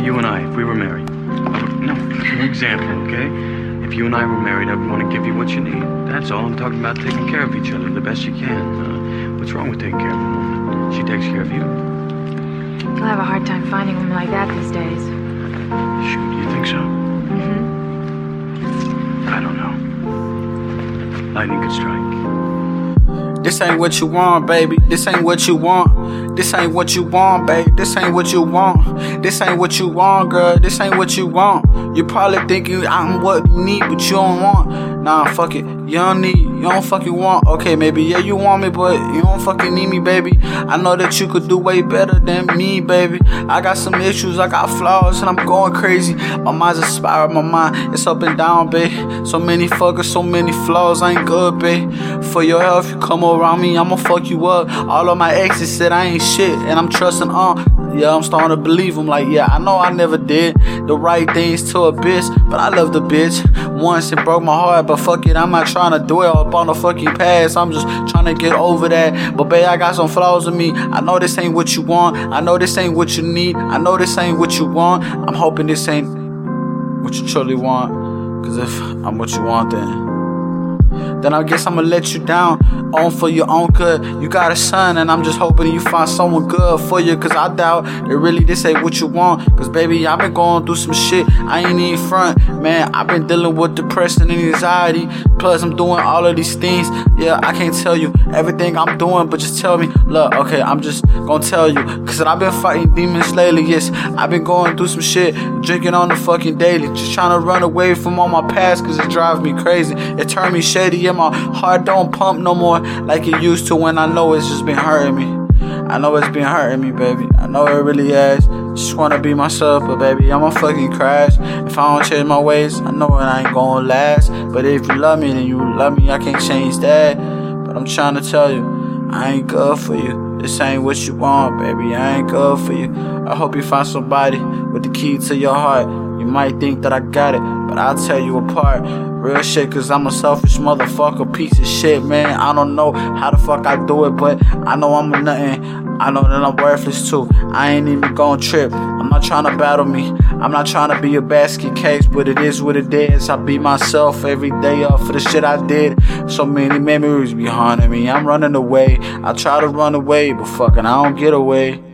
that you and I, if we were married, would, no, for example, okay? If you and I were married, I would want to give you what you need. That's all. I'm talking about taking care of each other the best you can. Uh, what's wrong with taking care of a woman? She takes care of you. You'll have a hard time finding women like that these days. Shoot, you think so? Mm-hmm. I don't know. Lightning could strike. This ain't what you want, baby. This ain't what you want. This ain't what you want, baby. This ain't what you want. This ain't what you want, girl. This ain't what you want. You probably thinking I'm what you need, but you don't want. Nah, fuck it. You don't need, you don't fucking want. Okay, maybe, yeah, you want me, but you don't fucking need me, baby. I know that you could do way better than me, baby. I got some issues, I got flaws, and I'm going crazy. My mind's a spiral, my mind, it's up and down, babe. So many fuckers, so many flaws, I ain't good, babe. For your health, you come around me, I'ma fuck you up. All of my exes said I ain't shit, and I'm trusting on. Yeah, I'm starting to believe them. Like, yeah, I know I never did the right things to a bitch, but I love the bitch. Once it broke my heart, but fuck it, I'm not trying to dwell up on the fucking past. I'm just trying to get over that. But babe, I got some flaws in me. I know this ain't what you want. I know this ain't what you need. I know this ain't what you want. I'm hoping this ain't what you truly want. Cause if I'm what you want, then then I guess I'ma let you down. On for your own good. You got a son, and I'm just hoping you find someone good for you. Cause I doubt that really this ain't what you want. Cause baby, I've been going through some shit. I ain't even front. Man, I've been dealing with depression and anxiety. Plus, I'm doing all of these things. Yeah, I can't tell you everything I'm doing, but just tell me, look, okay, I'm just gonna tell you. Cause I've been fighting demons lately. Yes, I've been going through some shit. Drinking on the fucking daily. Just trying to run away from all my past. Cause it drives me crazy. It turned me shady and my heart don't pump no more like it used to when I know it's just been hurting me. I know it's been hurting me, baby. I know it really has. Just wanna be myself, but baby, I'ma fucking crash. If I don't change my ways, I know it ain't gonna last. But if you love me, then you love me. I can't change that. But I'm trying to tell you, I ain't good for you. This ain't what you want, baby. I ain't good for you. I hope you find somebody with the key to your heart. You might think that I got it, but I'll tell you apart. Real shit, cause I'm a selfish motherfucker, piece of shit, man. I don't know how the fuck I do it, but I know I'm a nothing. I know that I'm worthless too. I ain't even gon' trip. I'm not trying to battle me. I'm not trying to be a basket case, but it is what it is. I beat myself every day up for the shit I did. So many memories behind me. I'm running away. I try to run away, but fucking I don't get away.